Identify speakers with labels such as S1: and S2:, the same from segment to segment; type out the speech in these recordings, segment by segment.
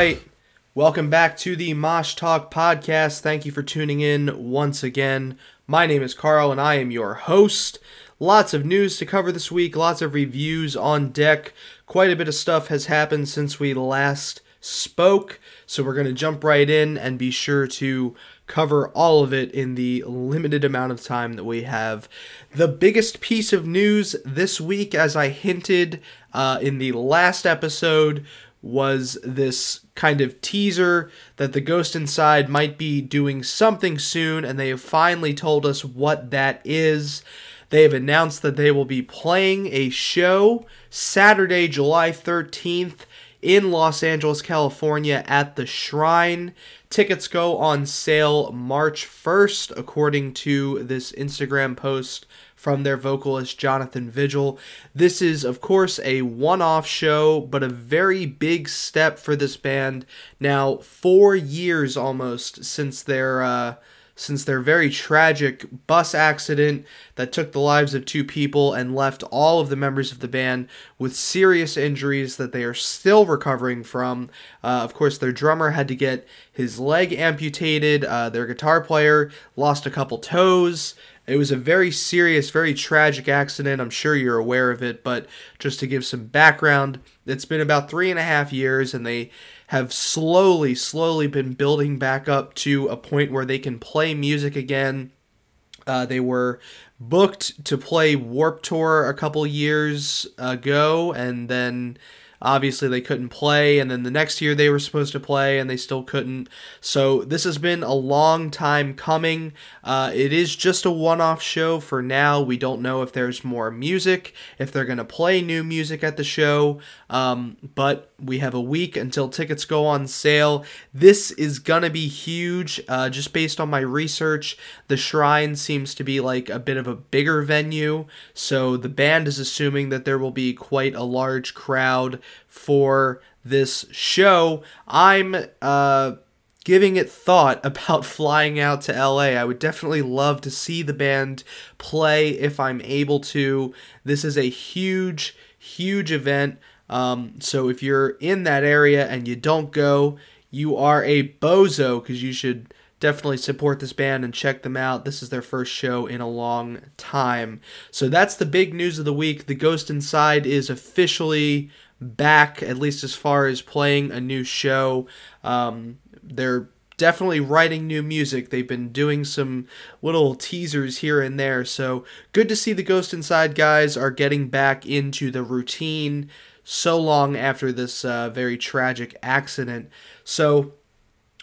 S1: right. Welcome back to the Mosh Talk podcast. Thank you for tuning in once again. My name is Carl and I am your host. Lots of news to cover this week, lots of reviews on deck. Quite a bit of stuff has happened since we last spoke, so we're going to jump right in and be sure to cover all of it in the limited amount of time that we have. The biggest piece of news this week, as I hinted uh, in the last episode, was this kind of teaser that the Ghost Inside might be doing something soon, and they have finally told us what that is. They have announced that they will be playing a show Saturday, July 13th in Los Angeles, California at the Shrine. Tickets go on sale March 1st, according to this Instagram post from their vocalist Jonathan Vigil. This is, of course, a one off show, but a very big step for this band. Now, four years almost since their. Uh, since their very tragic bus accident that took the lives of two people and left all of the members of the band with serious injuries that they are still recovering from. Uh, of course, their drummer had to get his leg amputated, uh, their guitar player lost a couple toes. It was a very serious, very tragic accident. I'm sure you're aware of it, but just to give some background, it's been about three and a half years, and they have slowly, slowly been building back up to a point where they can play music again. Uh, they were booked to play Warped Tour a couple years ago, and then obviously they couldn't play and then the next year they were supposed to play and they still couldn't. So this has been a long time coming. Uh, it is just a one-off show for now. We don't know if there's more music if they're going to play new music at the show. Um, but we have a week until tickets go on sale. This is going to be huge. Uh, just based on my research the shrine seems to be like a bit of a bigger venue. So the band is assuming that there will be quite a large crowd for this show. I'm uh, giving it thought about flying out to LA. I would definitely love to see the band play if I'm able to. This is a huge, huge event. Um, so if you're in that area and you don't go, you are a bozo because you should definitely support this band and check them out. This is their first show in a long time. So that's the big news of the week. The Ghost Inside is officially back, at least as far as playing a new show. Um, they're definitely writing new music. They've been doing some little teasers here and there. So good to see the Ghost Inside guys are getting back into the routine so long after this uh, very tragic accident. So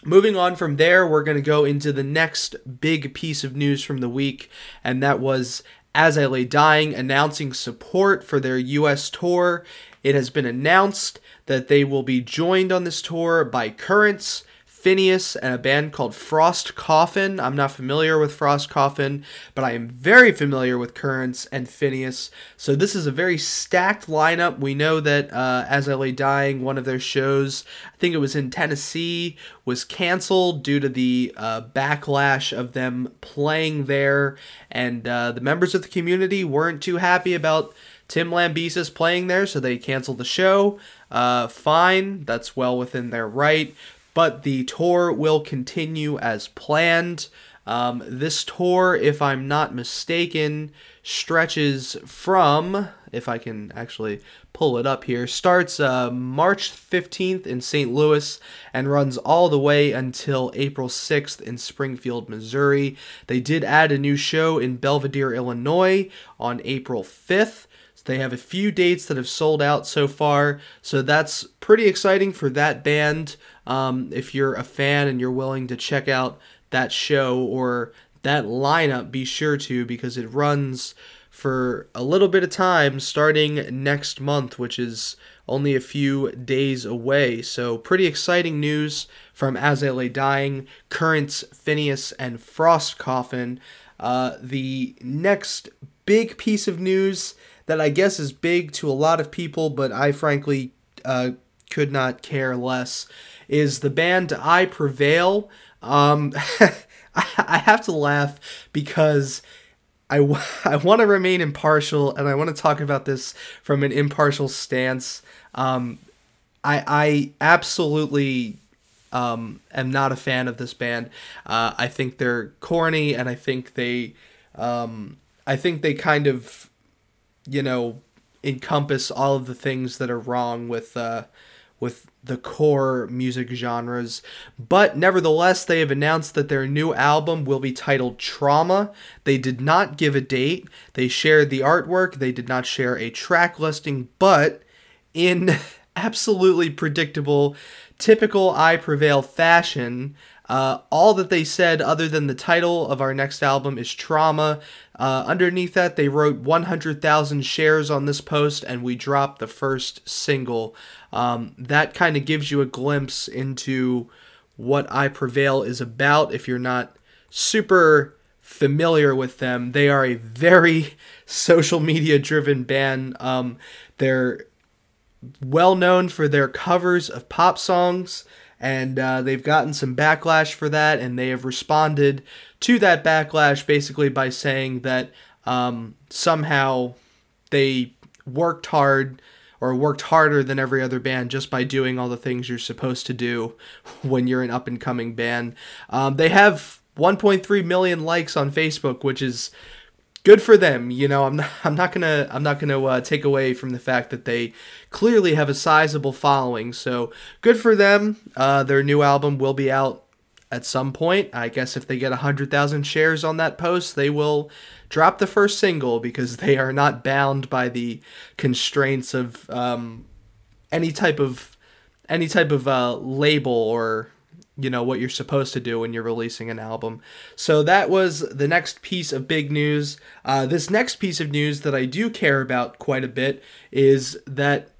S1: Moving on from there, we're going to go into the next big piece of news from the week, and that was As I Lay Dying announcing support for their US tour it has been announced that they will be joined on this tour by Currents, Phineas, and a band called Frost Coffin. I'm not familiar with Frost Coffin, but I am very familiar with Currents and Phineas. So this is a very stacked lineup. We know that uh, As I Lay Dying, one of their shows, I think it was in Tennessee, was canceled due to the uh, backlash of them playing there, and uh, the members of the community weren't too happy about Tim Lambesis playing there, so they canceled the show. Uh, fine, that's well within their right. But the tour will continue as planned. Um, this tour, if I'm not mistaken, stretches from, if I can actually pull it up here, starts uh, March 15th in St. Louis and runs all the way until April 6th in Springfield, Missouri. They did add a new show in Belvidere, Illinois on April 5th. They have a few dates that have sold out so far, so that's pretty exciting for that band. Um, if you're a fan and you're willing to check out that show or that lineup, be sure to because it runs for a little bit of time starting next month, which is only a few days away. So, pretty exciting news from As I Lay Dying, Currents, Phineas, and Frost Coffin. Uh, the next big piece of news that I guess is big to a lot of people, but I frankly uh, could not care less, is the band I Prevail. Um, I have to laugh because I, w- I want to remain impartial and I want to talk about this from an impartial stance. Um, I I absolutely um, am not a fan of this band. Uh, I think they're corny, and I think they, um, I think they kind of, you know, encompass all of the things that are wrong with uh, with the core music genres. But nevertheless, they have announced that their new album will be titled Trauma. They did not give a date. They shared the artwork. They did not share a track listing, but in absolutely predictable, typical I Prevail fashion, uh, all that they said, other than the title of our next album, is Trauma. Uh, underneath that, they wrote 100,000 shares on this post, and we dropped the first single. Um, that kind of gives you a glimpse into what I Prevail is about if you're not super familiar with them. They are a very social media driven band. Um, they're well known for their covers of pop songs and uh, they've gotten some backlash for that, and they have responded to that backlash basically by saying that um, somehow they worked hard or worked harder than every other band just by doing all the things you're supposed to do when you're an up and coming band. Um, they have 1.3 million likes on Facebook, which is good for them. You know, I'm not, I'm not gonna I'm not gonna uh, take away from the fact that they clearly have a sizable following. So good for them. Uh, their new album will be out at some point. I guess if they get hundred thousand shares on that post, they will drop the first single because they are not bound by the constraints of um, any type of any type of uh, label or you know what you're supposed to do when you're releasing an album. So that was the next piece of big news. Uh, this next piece of news that I do care about quite a bit is that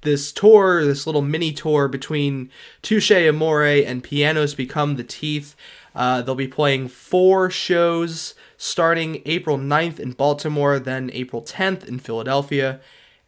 S1: this tour, this little mini tour between Touche Amore and Pianos Become the Teeth. Uh, they'll be playing four shows starting April 9th in Baltimore, then April 10th in Philadelphia,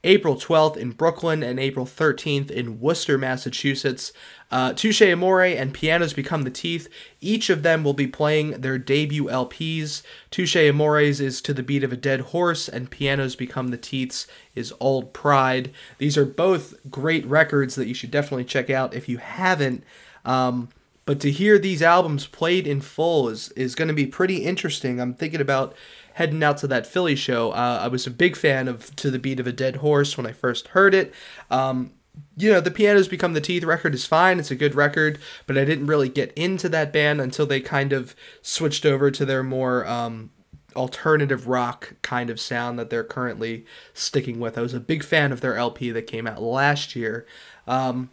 S1: April 12th in Brooklyn, and April 13th in Worcester, Massachusetts. Uh, Touche Amore and Pianos Become the Teeth. Each of them will be playing their debut LPs. Touche Amore's is To the Beat of a Dead Horse, and Pianos Become the Teeth's is Old Pride. These are both great records that you should definitely check out if you haven't. Um, but to hear these albums played in full is, is going to be pretty interesting. I'm thinking about heading out to that Philly show. Uh, I was a big fan of To the Beat of a Dead Horse when I first heard it. Um, you know, the Pianos Become the Teeth record is fine. It's a good record, but I didn't really get into that band until they kind of switched over to their more um, alternative rock kind of sound that they're currently sticking with. I was a big fan of their LP that came out last year. Um,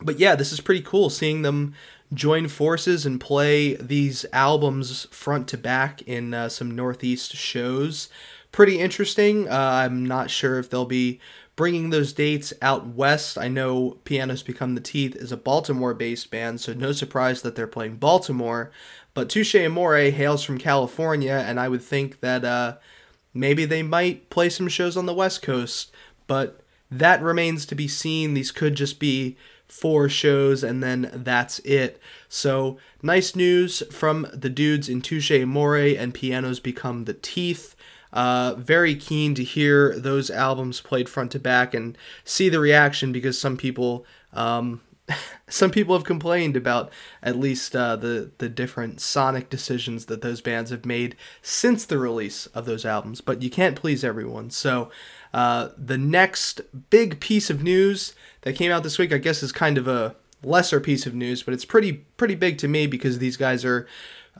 S1: but yeah, this is pretty cool seeing them join forces and play these albums front to back in uh, some Northeast shows. Pretty interesting. Uh, I'm not sure if they'll be bringing those dates out west. I know Pianos Become the Teeth is a Baltimore based band, so no surprise that they're playing Baltimore. But Touche Amore hails from California, and I would think that uh, maybe they might play some shows on the West Coast, but that remains to be seen. These could just be four shows and then that's it. So, nice news from the dudes in Touche Amore and Pianos Become the Teeth. Uh, very keen to hear those albums played front to back and see the reaction because some people um, some people have complained about at least uh, the the different sonic decisions that those bands have made since the release of those albums. But you can't please everyone. So uh, the next big piece of news that came out this week, I guess, is kind of a lesser piece of news, but it's pretty pretty big to me because these guys are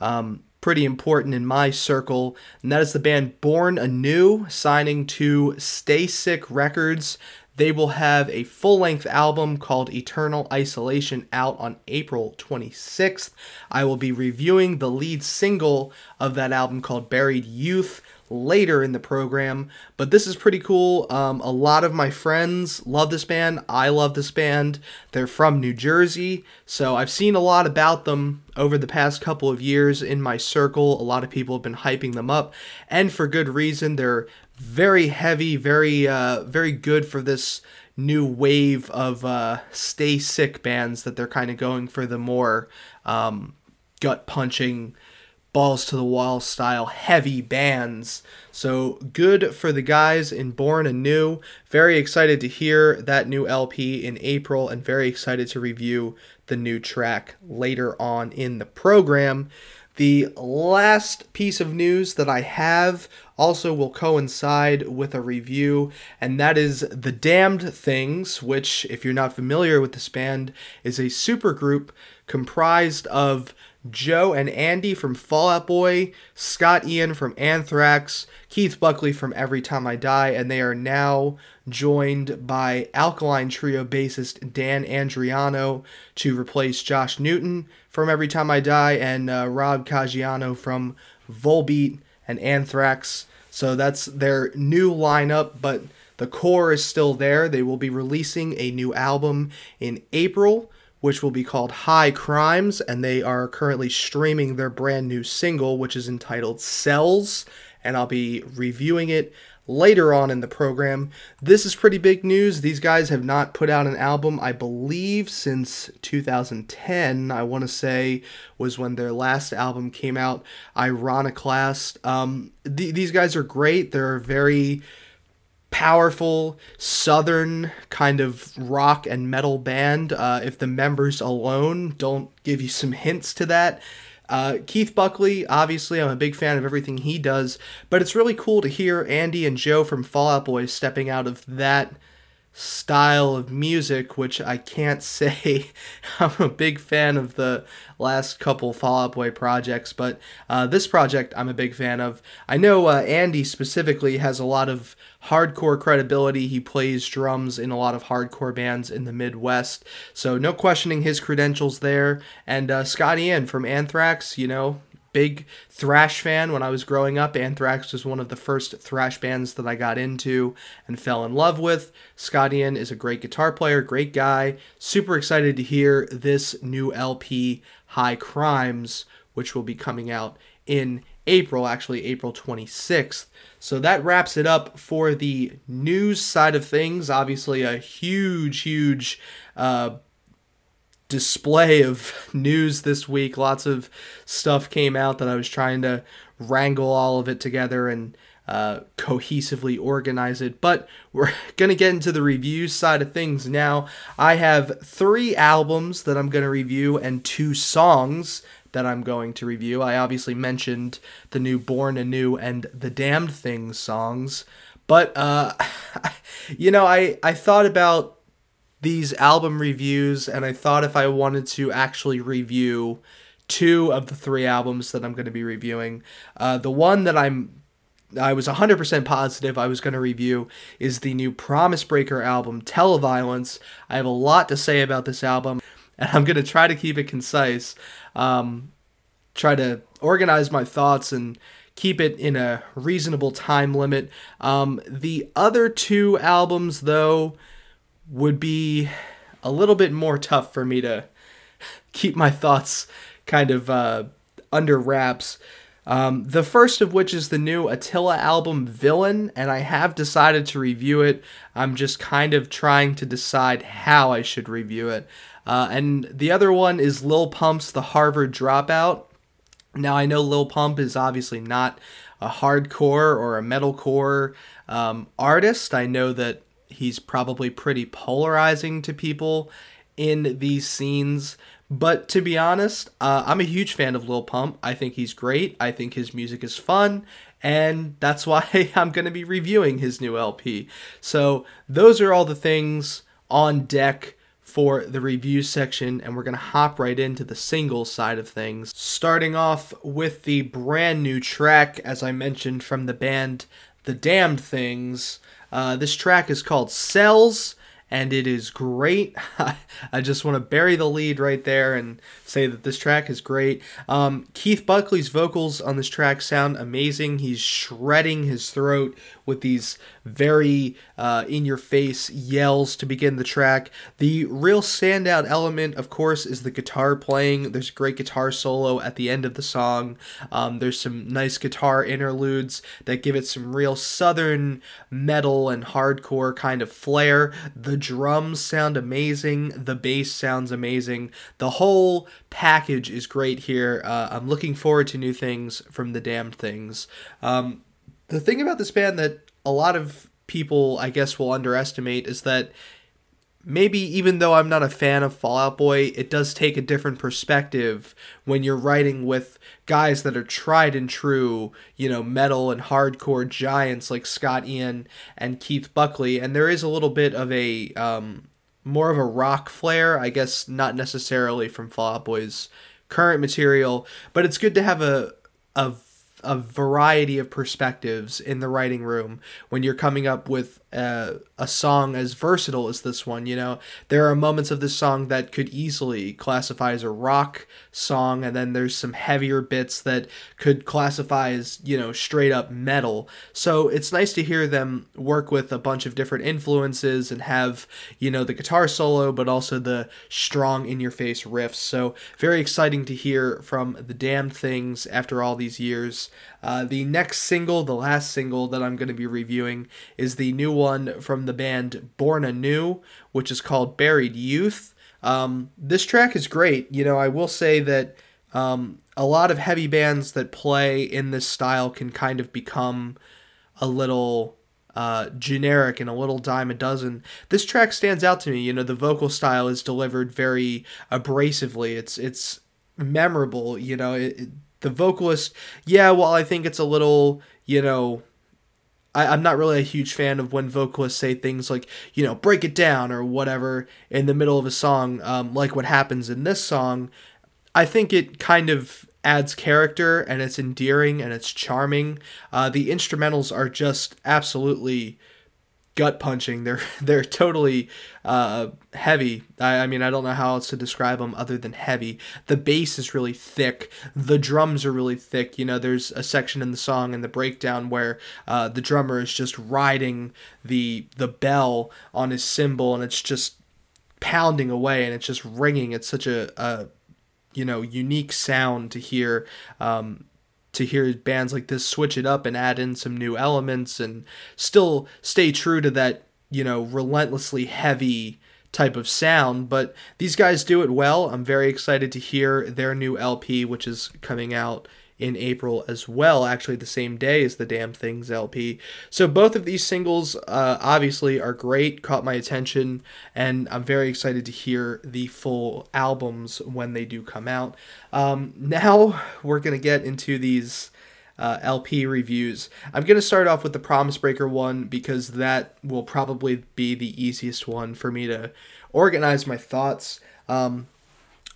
S1: um, pretty important in my circle, and that is the band Born Anew signing to Stay Sick Records. They will have a full length album called Eternal Isolation out on April 26th. I will be reviewing the lead single of that album called Buried Youth later in the program. But this is pretty cool. Um, a lot of my friends love this band. I love this band. They're from New Jersey, so I've seen a lot about them over the past couple of years in my circle. A lot of people have been hyping them up, and for good reason. They're very heavy, very uh, very good for this new wave of uh, stay sick bands that they're kind of going for the more um, gut punching balls to the wall style heavy bands. So good for the guys in Born Anew. Very excited to hear that new LP in April and very excited to review the new track later on in the program. The last piece of news that I have also will coincide with a review, and that is The Damned Things, which, if you're not familiar with this band, is a supergroup comprised of Joe and Andy from Fall Out Boy, Scott Ian from Anthrax, Keith Buckley from Every Time I Die, and they are now joined by Alkaline Trio bassist Dan Andriano to replace Josh Newton from Every Time I Die and uh, Rob Caggiano from Volbeat and Anthrax. So that's their new lineup, but the core is still there. They will be releasing a new album in April which will be called High Crimes, and they are currently streaming their brand new single, which is entitled Cells, and I'll be reviewing it later on in the program. This is pretty big news. These guys have not put out an album, I believe, since 2010. I want to say was when their last album came out, Ironiclast. Um, th- these guys are great. They're very powerful southern kind of rock and metal band. Uh, if the members alone don't give you some hints to that. Uh, Keith Buckley, obviously, I'm a big fan of everything he does, but it's really cool to hear Andy and Joe from Fall Out Boy stepping out of that style of music, which I can't say I'm a big fan of the last couple Fall Out Boy projects, but uh, this project I'm a big fan of. I know uh, Andy specifically has a lot of hardcore credibility. He plays drums in a lot of hardcore bands in the Midwest, so no questioning his credentials there. And uh, Scott Ian from Anthrax, you know, big thrash fan when I was growing up. Anthrax was one of the first thrash bands that I got into and fell in love with. Scott Ian is a great guitar player, great guy. Super excited to hear this new LP, High Crimes, which will be coming out in April, actually April 26th. So that wraps it up for the news side of things. Obviously, a huge, huge uh, display of news this week. Lots of stuff came out that I was trying to wrangle all of it together and uh, cohesively organize it. But we're going to get into the review side of things now. I have three albums that I'm going to review and two songs that I'm going to review. I obviously mentioned the new Born Anew and the Damned Things songs. But, uh, you know, I, I thought about these album reviews, and I thought if I wanted to actually review two of the three albums that I'm going to be reviewing, uh, the one that I'm I was 100% positive I was going to review is the new Promise Breaker album, Televiolence. I have a lot to say about this album, and I'm going to try to keep it concise. Um, try to organize my thoughts and keep it in a reasonable time limit. Um, the other two albums, though, would be a little bit more tough for me to keep my thoughts kind of uh, under wraps. Um, the first of which is the new Attila album, Villain, and I have decided to review it. I'm just kind of trying to decide how I should review it. Uh, and the other one is Lil Pump's The Harvard Dropout. Now, I know Lil Pump is obviously not a hardcore or a metalcore um, artist. I know that he's probably pretty polarizing to people in these scenes. But to be honest, uh, I'm a huge fan of Lil Pump. I think he's great. I think his music is fun. And that's why I'm going to be reviewing his new LP. So, those are all the things on deck for the review section, and we're going to hop right into the single side of things. Starting off with the brand new track, as I mentioned, from the band The Damned Things. Uh, this track is called Cells, and it is great. I just want to bury the lead right there and say that this track is great. Um, Keith Buckley's vocals on this track sound amazing. He's shredding his throat with these very uh, in your face yells to begin the track. The real standout element, of course, is the guitar playing. There's a great guitar solo at the end of the song. Um, there's some nice guitar interludes that give it some real southern metal and hardcore kind of flair. The The drums sound amazing. The bass sounds amazing. The whole package is great here. Uh, I'm looking forward to new things from the Damned Things. Um, the thing about this band that a lot of people, I guess, will underestimate is that maybe even though I'm not a fan of Fall Out Boy, it does take a different perspective when you're writing with guys that are tried and true, you know, metal and hardcore giants like Scott Ian and Keith Buckley. And there is a little bit of a um, more of a rock flair, I guess, not necessarily from Fall Out Boy's current material, but it's good to have a a a variety of perspectives in the writing room when you're coming up with a, a song as versatile as this one. You know, there are moments of this song that could easily classify as a rock song, and then there's some heavier bits that could classify as, you know, straight up metal. So it's nice to hear them work with a bunch of different influences and have, you know, the guitar solo, but also the strong in your face riffs. So very exciting to hear from the Damned Things after all these years. Uh, the next single, the last single that I'm going to be reviewing, is the new one from the band Born Anew, which is called Buried Youth. Um, this track is great. You know, I will say that um, a lot of heavy bands that play in this style can kind of become a little uh, generic and a little dime a dozen. This track stands out to me. You know, the vocal style is delivered very abrasively. It's it's memorable. You know, it, it, the vocalist, yeah, well, I think it's a little, you know, I, I'm not really a huge fan of when vocalists say things like, you know, break it down or whatever in the middle of a song, um, like what happens in this song. I think it kind of adds character and it's endearing and it's charming. Uh, the instrumentals are just absolutely gut punching. They're they're totally uh, heavy. I, I, mean, I don't know how else to describe them other than heavy. The bass is really thick. The drums are really thick. You know, there's a section in the song in the breakdown where uh, the drummer is just riding the the bell on his cymbal, and it's just pounding away, and it's just ringing. It's such a, a you know unique sound to hear. Um, to hear bands like this switch it up and add in some new elements and still stay true to that, you know, relentlessly heavy type of sound, but these guys do it well. I'm very excited to hear their new LP, which is coming out in April as well, actually the same day as the Damned Things LP. So both of these singles uh, obviously are great, caught my attention, and I'm very excited to hear the full albums when they do come out. Um, now we're going to get into these. Uh, LP reviews. I'm going to start off with the Promise Breaker one because that will probably be the easiest one for me to organize my thoughts. Um,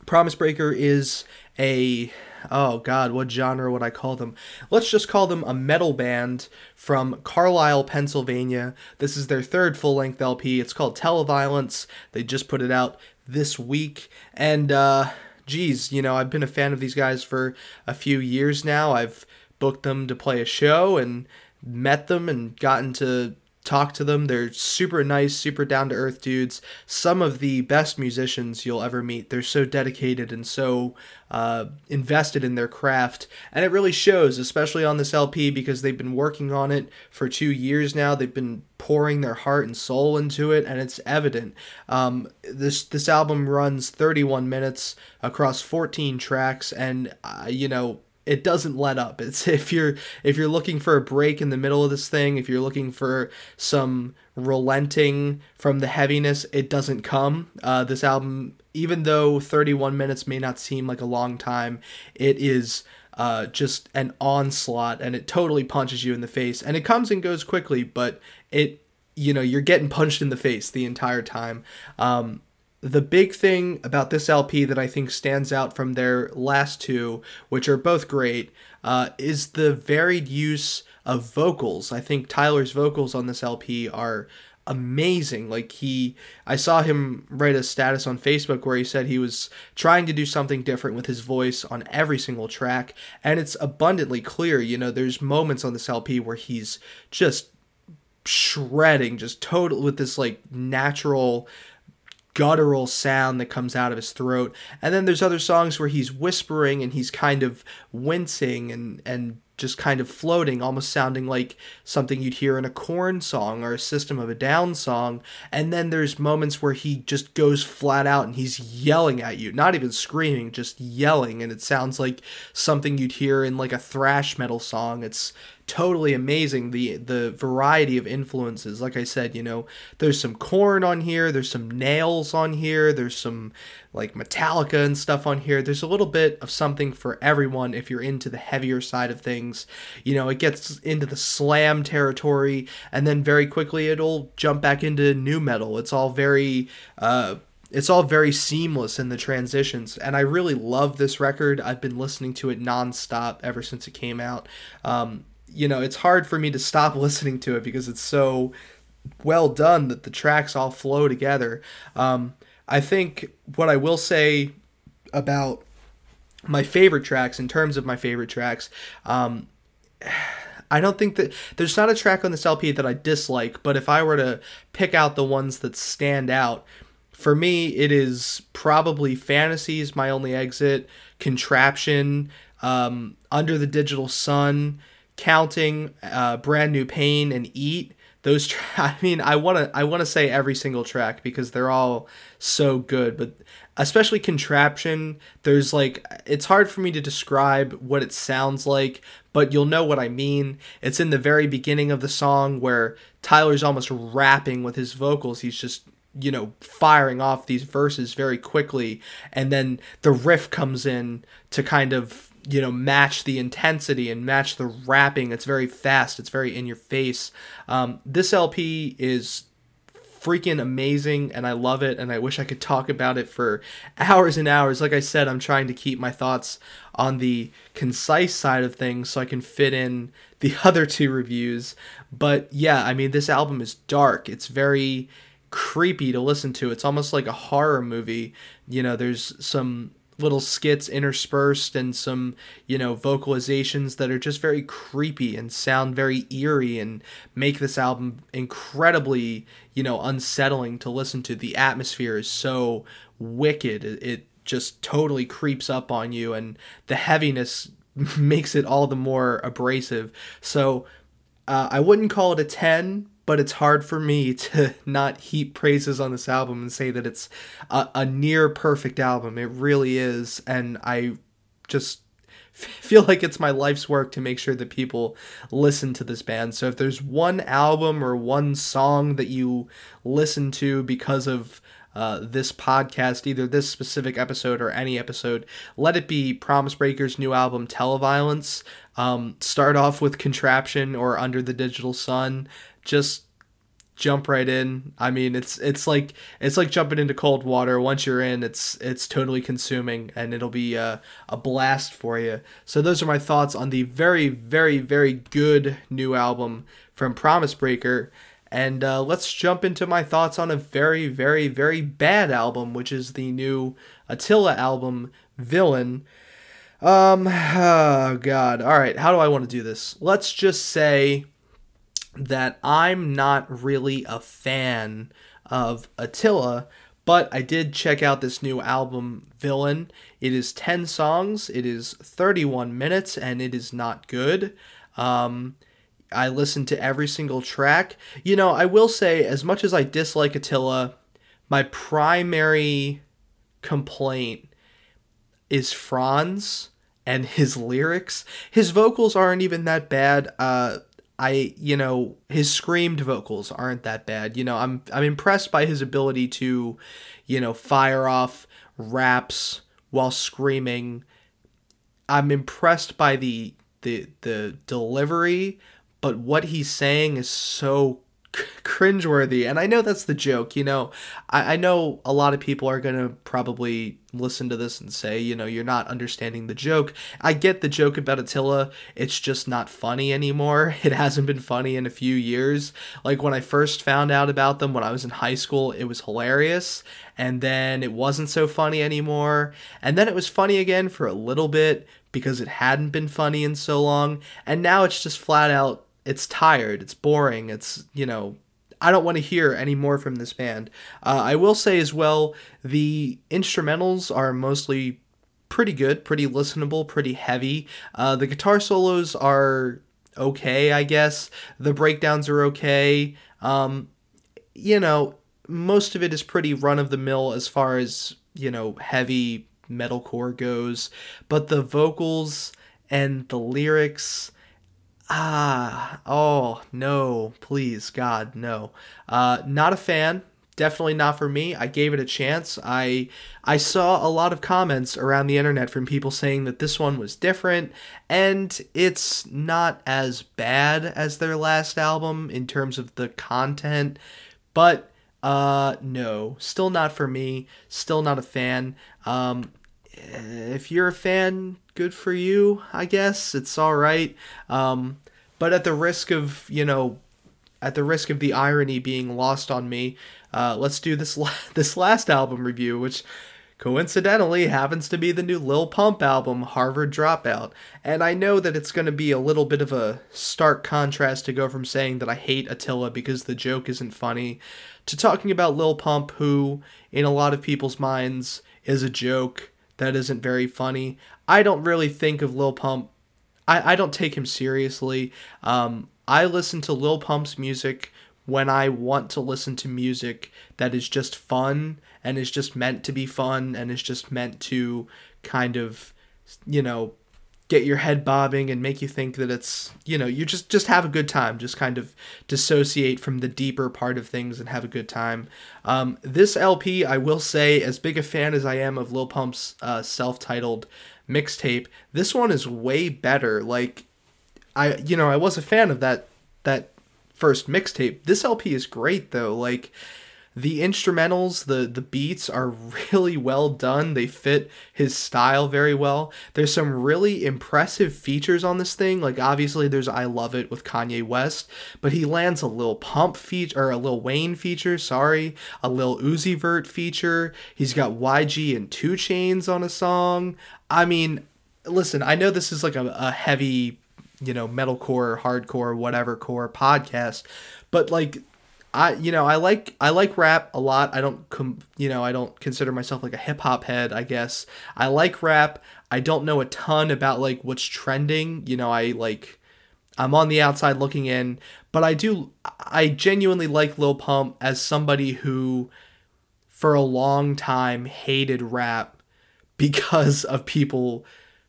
S1: Promise Breaker is a oh god, what genre would I call them? Let's just call them a metal band from Carlisle, Pennsylvania. This is their third full-length LP. It's called Televiolence. They just put it out this week and uh geez, you know, I've been a fan of these guys for a few years now. I've booked them to play a show and met them and gotten to talk to them. They're super nice, super down to earth dudes. Some of the best musicians you'll ever meet. They're so dedicated and so uh, invested in their craft. And it really shows, especially on this LP, because they've been working on it for two years now. They've been pouring their heart and soul into it, and it's evident. Um, this this album runs 31 minutes across 14 tracks, and uh, you know it doesn't let up. It's if you're if you're looking for a break in the middle of this thing, if you're looking for some relenting from the heaviness, it doesn't come. Uh, this album, even though 31 minutes may not seem like a long time, it is uh, just an onslaught, and it totally punches you in the face. And it comes and goes quickly, but it you know you're getting punched in the face the entire time. Um, the big thing about this LP that I think stands out from their last two, which are both great, uh, is the varied use of vocals. I think Tyler's vocals on this LP are amazing. Like he, I saw him write a status on Facebook where he said he was trying to do something different with his voice on every single track, and it's abundantly clear. You know, there's moments on this LP where he's just shredding, just total with this like natural guttural sound that comes out of his throat. And then there's other songs where he's whispering and he's kind of wincing and and just kind of floating, almost sounding like something you'd hear in a Korn song or a System of a Down song. And then there's moments where he just goes flat out and he's yelling at you, not even screaming, just yelling. And it sounds like something you'd hear in like a thrash metal song. It's totally amazing the the variety of influences. Like i said you know there's some Korn on here there's some nails on here there's some like metallica and stuff on here. There's a little bit of something for everyone if you're into the heavier side of things. You know it gets into the slam territory and then very quickly it'll jump back into nu metal. It's all very uh it's all very seamless in the transitions and i really love this record. I've been listening to it nonstop ever since it came out. Um, you know, it's hard for me to stop listening to it because it's so well done that the tracks all flow together. Um, I think what I will say about my favorite tracks, in terms of my favorite tracks, um, I don't think that there's not a track on this LP that I dislike, but if I were to pick out the ones that stand out, for me, it is probably Fantasies, My Only Exit, Contraption, um, Under the Digital Sun, counting uh, brand new pain and eat those tra- i mean i want to i want to say every single track because they're all so good but especially contraption there's like it's hard for me to describe what it sounds like but you'll know what i mean. It's in the very beginning of the song where tyler's almost rapping with his vocals. He's just you know firing off these verses very quickly and then the riff comes in to kind of you know match the intensity and match the rapping it's very fast. It's very in your face. Um, this lp is freaking amazing and i love it and i wish i could talk about it for hours and hours. Like i said i'm trying to keep my thoughts on the concise side of things so i can fit in the other two reviews. But yeah i mean this album is dark. It's very creepy to listen to. It's almost like a horror movie. You know there's some little skits interspersed and some, you know, vocalizations that are just very creepy and sound very eerie and make this album incredibly, you know, unsettling to listen to. The atmosphere is so wicked. It just totally creeps up on you and the heaviness makes it all the more abrasive. So uh, I wouldn't call it a 10, but it's hard for me to not heap praises on this album and say that it's a, a near perfect album. It really is, and I just feel like it's my life's work to make sure that people listen to this band. So if there's one album or one song that you listen to because of uh, this podcast, either this specific episode or any episode, let it be Promise Breaker's new album, Televiolence. Um, start off with Contraption or Under the Digital Sun just jump right in. I mean, it's it's like it's like jumping into cold water. Once you're in, it's it's totally consuming, and it'll be a, a blast for you. So those are my thoughts on the very very very good new album from Promise Breaker. And uh, let's jump into my thoughts on a very very very bad album, which is the new Attila album, Villain. Um, oh god. All right, how do I want to do this? Let's just say that I'm not really a fan of Attila, but I did check out this new album, Villain. It is 10 songs, it is 31 minutes, and it is not good. Um, I listened to every single track. You know, I will say, as much as I dislike Attila, my primary complaint is Fronz and his lyrics. His vocals aren't even that bad. Uh, I you know his screamed vocals aren't that bad. You know I'm I'm impressed by his ability to, you know, fire off raps while screaming. I'm impressed by the the the delivery, but what he's saying is so cringeworthy. And I know that's the joke, you know. I, I know a lot of people are going to probably listen to this and say, you know, you're not understanding the joke. I get the joke about Attila. It's just not funny anymore. It hasn't been funny in a few years. Like when I first found out about them when I was in high school, it was hilarious. And then it wasn't so funny anymore. And then it was funny again for a little bit because it hadn't been funny in so long. And now it's just flat out it's tired, it's boring, it's, you know, I don't want to hear any more from this band. Uh, I will say as well, the instrumentals are mostly pretty good, pretty listenable, pretty heavy. Uh, the guitar solos are okay, I guess. The breakdowns are okay. Um, you know, most of it is pretty run of the mill as far as, you know, heavy metalcore goes, but the vocals and the lyrics ah oh no please god no. Uh not a fan definitely not for me. I gave it a chance. I i saw a lot of comments around the internet from people saying that this one was different and it's not as bad as their last album in terms of the content but uh no still not for me still not a fan. Um if you're a fan, good for you, I guess. It's all right. Um, but at the risk of, you know, at the risk of the irony being lost on me, uh, let's do this la- this last album review, which coincidentally happens to be the new Lil Pump album, Harvard Dropout. And I know that it's going to be a little bit of a stark contrast to go from saying that I hate Attila because the joke isn't funny to talking about Lil Pump, who, in a lot of people's minds, is a joke that isn't very funny. I don't really think of Lil Pump. I, I don't take him seriously. Um, I listen to Lil Pump's music when I want to listen to music that is just fun and is just meant to be fun and is just meant to kind of, you know, get your head bobbing and make you think that it's you know you just just have a good time just kind of dissociate from the deeper part of things and have a good time. Um, this lp i will say as big a fan as i am of lil pump's uh, self-titled mixtape this one is way better. Like i you know i was a fan of that that first mixtape. This lp is great though. Like the instrumentals the the beats are really well done. They fit his style very well. There's some really impressive features on this thing. Like obviously there's i love it with kanye west but he lands a Lil Pump feature or a Lil Wayne feature sorry a Lil Uzi Vert feature. He's got yg and 2 Chainz on a song. I mean listen i know this is like a, a heavy you know metalcore hardcore whatever core podcast but like I you know I like I like rap a lot. I don't com- you know I don't consider myself like a hip hop head. I guess I like rap. I don't know a ton about like what's trending. You know I like I'm on the outside looking in, but I do I genuinely like Lil Pump as somebody who for a long time hated rap because of people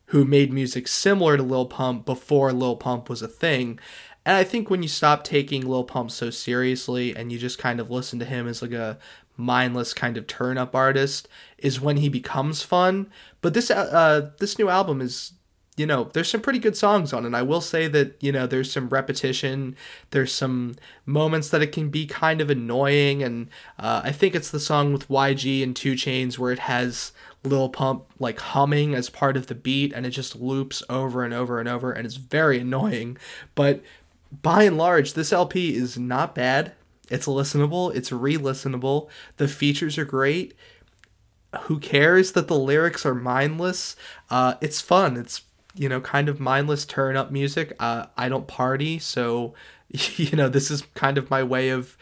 S1: who made music similar to Lil Pump before Lil Pump was a thing. And I think when you stop taking Lil Pump so seriously and you just kind of listen to him as like a mindless kind of turn up artist is when he becomes fun. But this uh, uh this new album is you know, there's some pretty good songs on it. I will say that, you know, there's some repetition. There's some moments that it can be kind of annoying. And uh, I think it's the song with YG and 2 Chainz where it has Lil Pump like humming as part of the beat and it just loops over and over and over and it's very annoying. But by and large, this LP is not bad. It's listenable, it's re listenable. The features are great. Who cares that the lyrics are mindless? Uh, it's fun. It's, you know, kind of mindless turn up music. Uh, I don't party, so, you know, this is kind of my way of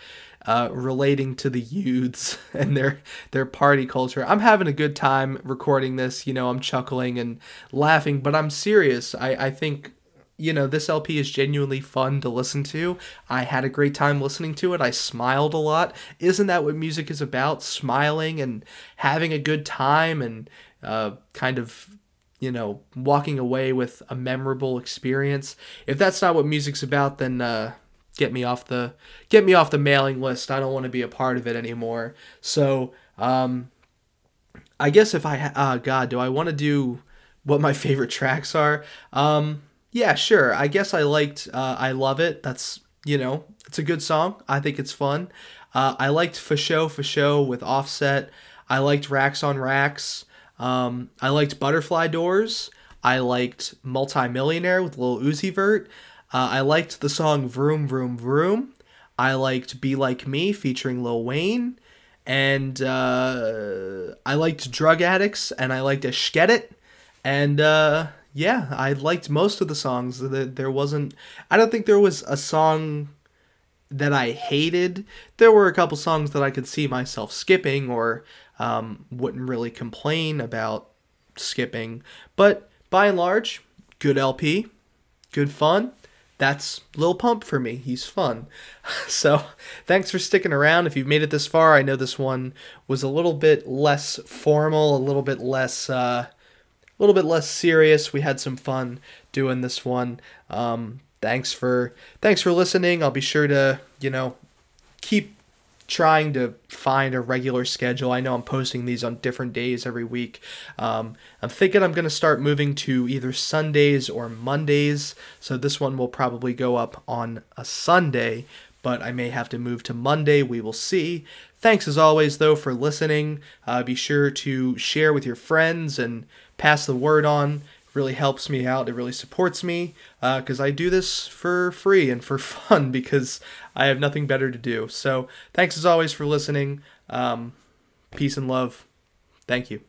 S1: uh, relating to the youths and their their party culture. I'm having a good time recording this. You know, I'm chuckling and laughing, but I'm serious. I, I think you know, this LP is genuinely fun to listen to. I had a great time listening to it. I smiled a lot. Isn't that what music is about? Smiling and having a good time and uh, kind of, you know, walking away with a memorable experience. If that's not what music's about, then uh, get me off the get me off the mailing list. I don't want to be a part of it anymore. So, um, I guess if I, uh, God, do I want to do what my favorite tracks are? Um, yeah, sure. I guess I liked uh, I Love It. That's, you know, it's a good song. I think it's fun. Uh, I liked For Show For Show with Offset. I liked Racks on Racks. Um, I liked Butterfly Doors. I liked Multimillionaire with Lil Uzi Vert. Uh, I liked the song Vroom Vroom Vroom. I liked Be Like Me featuring Lil Wayne. And uh, I liked Drug Addicts and I liked It. And uh, yeah, I liked most of the songs. There wasn't. I don't think there was a song that I hated. There were a couple songs that I could see myself skipping or um, wouldn't really complain about skipping. But by and large, good LP, good fun. That's Lil Pump for me. He's fun. So, thanks for sticking around. If you've made it this far, I know this one was a little bit less formal, a little bit less uh, little bit less serious. We had some fun doing this one. Um, thanks for thanks for listening. I'll be sure to, you know, keep trying to find a regular schedule. I know I'm posting these on different days every week. Um, I'm thinking I'm going to start moving to either Sundays or Mondays. So this one will probably go up on a Sunday, but I may have to move to Monday. We will see. Thanks as always, though, for listening. Uh, be sure to share with your friends and pass the word on really helps me out. It really supports me because uh, I do this for free and for fun because I have nothing better to do. So thanks as always for listening. Um, peace and love. Thank you.